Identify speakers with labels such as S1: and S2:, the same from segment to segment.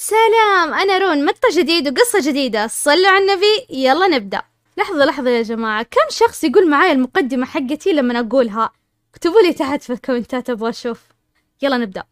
S1: سلام أنا رون مقطع جديد وقصة جديدة. صلوا على النبي يلا نبدأ. لحظة لحظة يا جماعة. كم شخص يقول معايا المقدمة حقتي لما أقولها؟ اكتبوا لي تحت في الكومنتات أبغى أشوف. يلا نبدأ.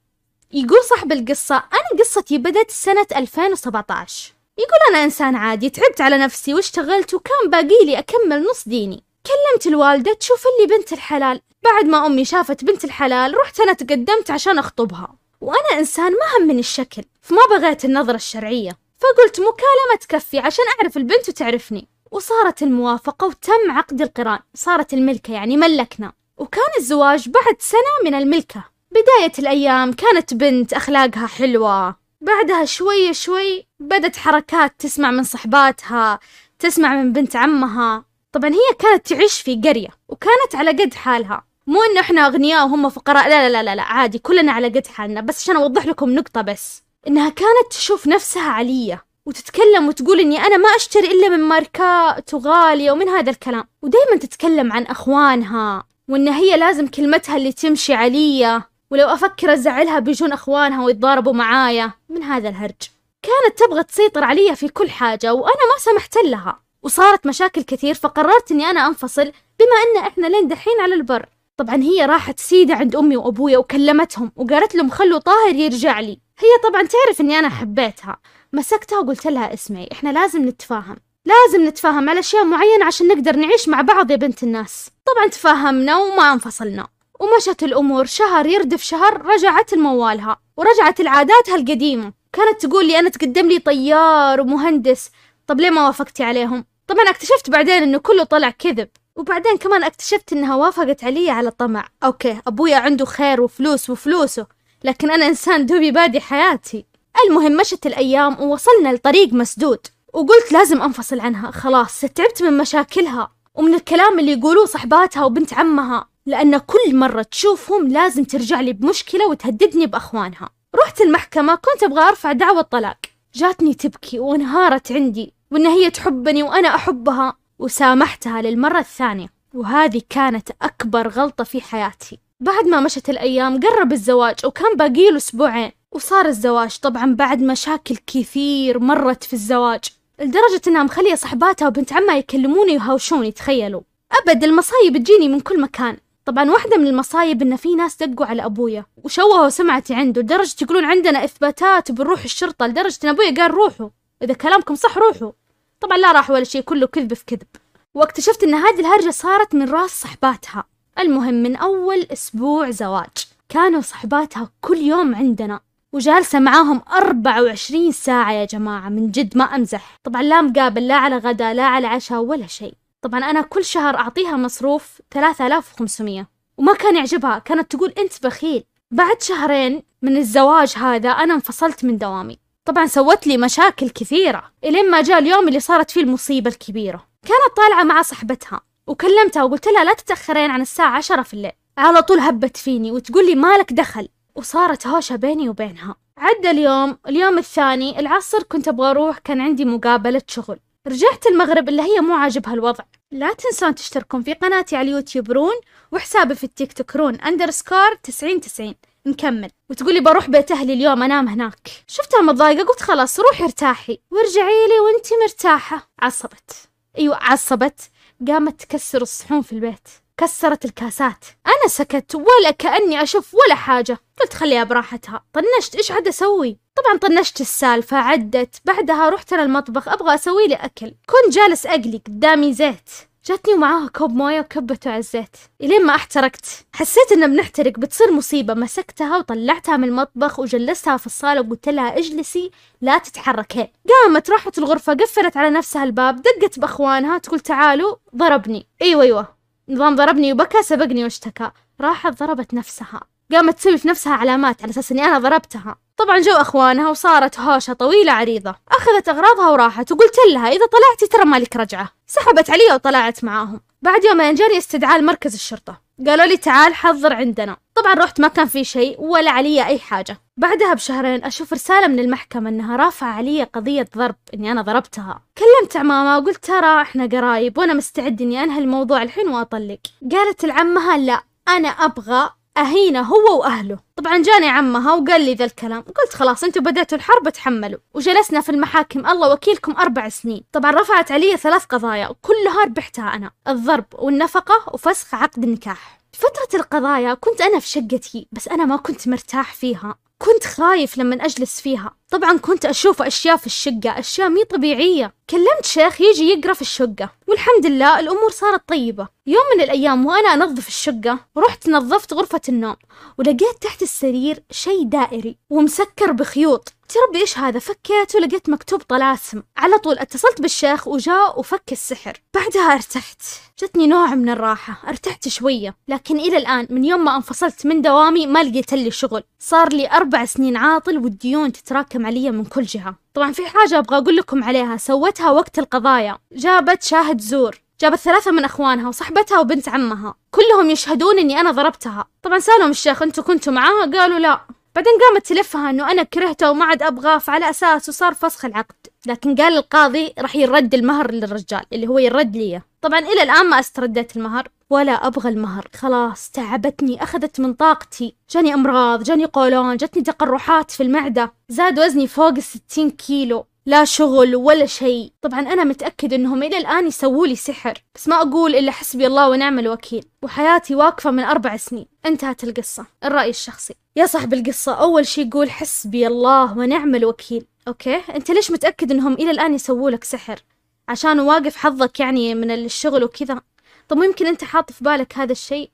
S1: يقول صاحب القصة أنا قصتي بدت سنة 2017 يقول أنا إنسان عادي تعبت على نفسي واشتغلت وكان باقي لي أكمل نص ديني. كلمت الوالدة تشوف لي بنت الحلال. بعد ما أمي شافت بنت الحلال رحت أنا تقدمت عشان أخطبها. وأنا إنسان ما همني الشكل فما بغيت النظرة الشرعية. فقلت مكالمة تكفي عشان أعرف البنت وتعرفني. وصارت الموافقة وتم عقد القران صارت الملكة يعني ملكنا. وكان الزواج بعد سنة من الملكة. بداية الأيام كانت بنت أخلاقها حلوة. بعدها شوي شوي بدت حركات تسمع من صحباتها تسمع من بنت عمها. طبعا هي كانت تعيش في قرية وكانت على قد حالها. مو إنه إحنا أغنياء وهم فقراء. لا لا لا لا عادي كلنا على قد حالنا. بس عشان أوضح لكم نقطة بس. إنها كانت تشوف نفسها علية وتتكلم وتقول إني أنا ما أشتري إلا من ماركات وغالية ومن هذا الكلام. ودايما تتكلم عن أخوانها وإن هي لازم كلمتها اللي تمشي علية ولو أفكر أزعلها بيجون أخوانها ويتضاربوا معايا. من هذا الهرج. كانت تبغى تسيطر علي في كل حاجة وأنا ما سمحت لها. وصارت مشاكل كثير فقررت إني أنا أنفصل بما إن إحنا لين دحين على البر. طبعا هي راحت سيدة عند أمي وأبويا وكلمتهم وقالت لهم خلوا طاهر يرجع لي. هي طبعا تعرف إني أنا حبيتها. مسكتها وقلت لها اسمعي إحنا لازم نتفاهم. لازم نتفاهم على أشياء معينة عشان نقدر نعيش مع بعض يا بنت الناس. طبعا تفاهمنا وما انفصلنا. ومشت الأمور شهر يردف شهر رجعت لموالها ورجعت لعاداتها القديمة. كانت تقول لي أنا تقدم لي طيار ومهندس. طب ليه ما وافقتي عليهم؟ طبعا اكتشفت بعدين إنه كله طلع كذب. وبعدين كمان اكتشفت إنها وافقت علي على طمع okay أبويا عنده خير وفلوس وفلوسه لكن أنا إنسان دوبي بادي حياتي. المهم مشت الأيام ووصلنا لطريق مسدود وقلت لازم أنفصل عنها. خلاص تعبت من مشاكلها ومن الكلام اللي يقولوه صحباتها وبنت عمها لأن كل مرة تشوفهم لازم ترجع لي بمشكلة وتهددني بأخوانها. رحت المحكمة كنت أبغى أرفع دعوة طلاق جاتني تبكي وانهارت عندي وإن هي تحبني وأنا أحبها. وسامحتها للمرة الثانية وهذه كانت أكبر غلطة في حياتي. بعد ما مشت الأيام قرب الزواج وكان باقي له أسبوعين وصار الزواج. طبعا بعد مشاكل كثير مرت في الزواج لدرجة إنها مخلية صحباتها وبنت عمها يكلموني ويهاوشوني تخيلوا. أبد المصايب تجيني من كل مكان. طبعا واحدة من المصايب إن في ناس دقوا على أبويا وشوهوا سمعتي عنده لدرجة يقولون عندنا إثباتات بنروح الشرطة لدرجة إن أبويا قال روحوا. إذا كلامكم صح روحوا. طبعا لا راح ولا شيء كله كذب في كذب. واكتشفت إن هذه الهرجة صارت من راس صحباتها. المهم من أول أسبوع زواج. كانوا صحباتها كل يوم عندنا. وجالسة معاهم 24 ساعة يا جماعة من جد ما أمزح. طبعا لا مقابل لا على غدا لا على عشاء ولا شيء. طبعا أنا كل شهر أعطيها مصروف 3500 وما كان يعجبها كانت تقول أنت بخيل. بعد شهرين من الزواج هذا أنا انفصلت من دوامي. طبعا سوت لي مشاكل كثيرة إلين ما جاء اليوم اللي صارت فيه المصيبة الكبيرة. كانت طالعة مع صاحبتها وكلمتها وقلت لها لا تتأخرين عن الساعة عشرة في الليل. على طول هبت فيني وتقول لي مالك دخل. وصارت هوشة بيني وبينها. عدى اليوم اليوم الثاني العصر كنت أبغى أروح كان عندي مقابلة شغل. رجعت المغرب اللي هي مو عاجبها الوضع. لا تنسون تشتركون في قناتي على اليوتيوب رون وحسابي في التيك توك رون underscore تسعين تسعين. نكمل. وتقولي بروح بيت أهلي اليوم أنام هناك. شفتها متضايقة قلت خلاص روحي ارتاحي. وارجعي لي وأنتي مرتاحة. عصبت. أيوة عصبت. قامت تكسر الصحون في البيت. كسرت الكاسات. أنا سكت ولا كأني أشوف ولا حاجة. قلت خليها براحتها. طنشت. إيش عاد أسوي؟ طبعا طنشت السالفة عدت. بعدها رحت أنا المطبخ أبغى أسوي لي أكل. كنت جالس أقلي قدامي زيت. جاتني ومعاها كوب مويه وكبته على الزيت إلين ما احترقت. حسيت ان بنحترق. بتصير مصيبة. مسكتها وطلعتها من المطبخ وجلستها في الصالة وقلت لها اجلسي لا تتحركين قامت راحت الغرفة قفلت على نفسها الباب دقت بأخوانها تقول تعالوا ضربني. أيوه أيوه. نظام ضربني وبكى سبقني واشتكى. راحت ضربت نفسها. قامت تسوي في نفسها علامات على أساس إني أنا ضربتها. طبعا جو أخوانها وصارت هوشة طويلة عريضة. أخذت أغراضها وراحت وقلت لها إذا طلعتي ترى مالك رجعة. سحبت علي وطلعت معاهم. بعد يومين جاني استدعاء لمركز الشرطة. قالوا لي تعال حضر عندنا. طبعا رحت ما كان في شيء ولا علي أي حاجة. بعدها بشهرين أشوف رسالة من المحكمة إنها رافعه علي قضية ضرب إني أنا ضربتها. كلمت عمامة وقلت ترى إحنا قرايب وأنا مستعد إني أنهي الموضوع الحين وأطلق. قالت العمها لا أنا أبغى أهينه هو وأهله. طبعا جاني عمها وقال لي ذا الكلام. قلت خلاص أنتوا بدأتوا الحرب اتحملوا وجلسنا في المحاكم الله وكيلكم أربع سنين. طبعا رفعت علي ثلاث قضايا وكلها ربحتها أنا. الضرب والنفقة وفسخ عقد النكاح فترة القضايا كنت أنا في شقتي بس أنا ما كنت مرتاح فيها. كنت خايف لما أجلس فيها. طبعا كنت أشوف أشياء في الشقة أشياء مي طبيعية. كلمت شيخ يجي يقرأ في الشقة. والحمد لله الأمور صارت طيبة. يوم من الأيام وأنا أنظف الشقة رحت نظفت غرفة النوم ولقيت تحت السرير شيء دائري ومسكر بخيوط. تربي إيش هذا؟ فكيت ولقيت مكتوب طلاسم. على طول اتصلت بالشيخ وجاء وفك السحر. بعدها ارتحت. جتني نوع من الراحة. ارتحت شوية لكن إلى الآن من يوم ما انفصلت من دوامي ما لقيت لي شغل. صار لي أربع سنين عاطل والديون تتراكم علي من كل جهة. طبعا في حاجة أبغى أقول لكم عليها سوتها وقت القضايا. جابت شاهد زور. جابت ثلاثة من أخوانها وصحبتها وبنت عمها. كلهم يشهدون إني أنا ضربتها. طبعا سألهم الشيخ أنتوا كنتوا معاها؟ قالوا لا. بعدين قامت تلفها إنه أنا كرهته وما عاد ابغاه فعلى اساسه صار فسخ العقد. لكن قال القاضي راح يرد المهر للرجال اللي هو يرد لي طبعا إلى الآن ما استرديت المهر ولا أبغى المهر. خلاص تعبتني أخذت من طاقتي. جاني أمراض جاني قولون جتني تقرحات في المعدة. زاد وزني فوق الستين كيلو. لا شغل ولا شيء. طبعا أنا متأكد أنهم إلى الآن يسووا لي سحر بس ما أقول إلا حسبي الله ونعم الوكيل. وحياتي واقفة من أربع سنين. انتهت القصة. الرأي الشخصي. يا صاحب القصة أول شي قول حسبي الله ونعم الوكيل. okay؟ أنت ليش متأكد أنهم إلى الآن يسووا لك سحر؟ عشان واقف حظك يعني من الشغل وكذا. طب ممكن أنت حاط في بالك هذا الشيء؟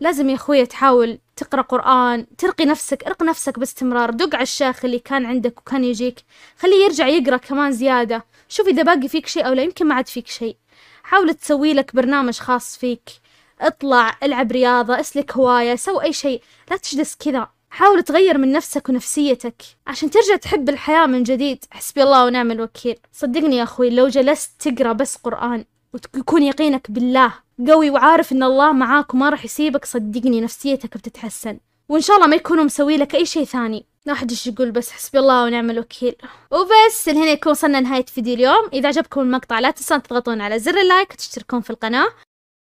S1: لازم يا أخوي تحاول تقرأ قرآن ترقي نفسك ارق نفسك باستمرار دق على الشيخ اللي كان عندك وكان يجيك خليه يرجع يقرأ كمان زيادة. شوف إذا باقي فيك شيء أو لا يمكن ما عاد فيك شيء. حاول تسوي لك برنامج خاص فيك. اطلع العب رياضة اسلك هواية سو أي شيء. لا تجلس كذا. حاول تغير من نفسك ونفسيتك. عشان ترجع تحب الحياة من جديد. حسبي الله ونعم الوكيل. صدقني يا أخوي لو جلست تقرأ بس قرآن وتكون يقينك بالله. قوي وعارف إن الله معاك وما راح يسيبك صدقني نفسيتك بتتحسن. وإن شاء الله ما يكونوا مسوي لك أي شيء ثاني. لا إيش يقول بس حسبي الله ونعم الوكيل. وبس لهنا يكون وصلنا نهاية فيديو اليوم. إذا عجبكم المقطع لا تنسون تضغطون على زر اللايك وتشتركون في القناة.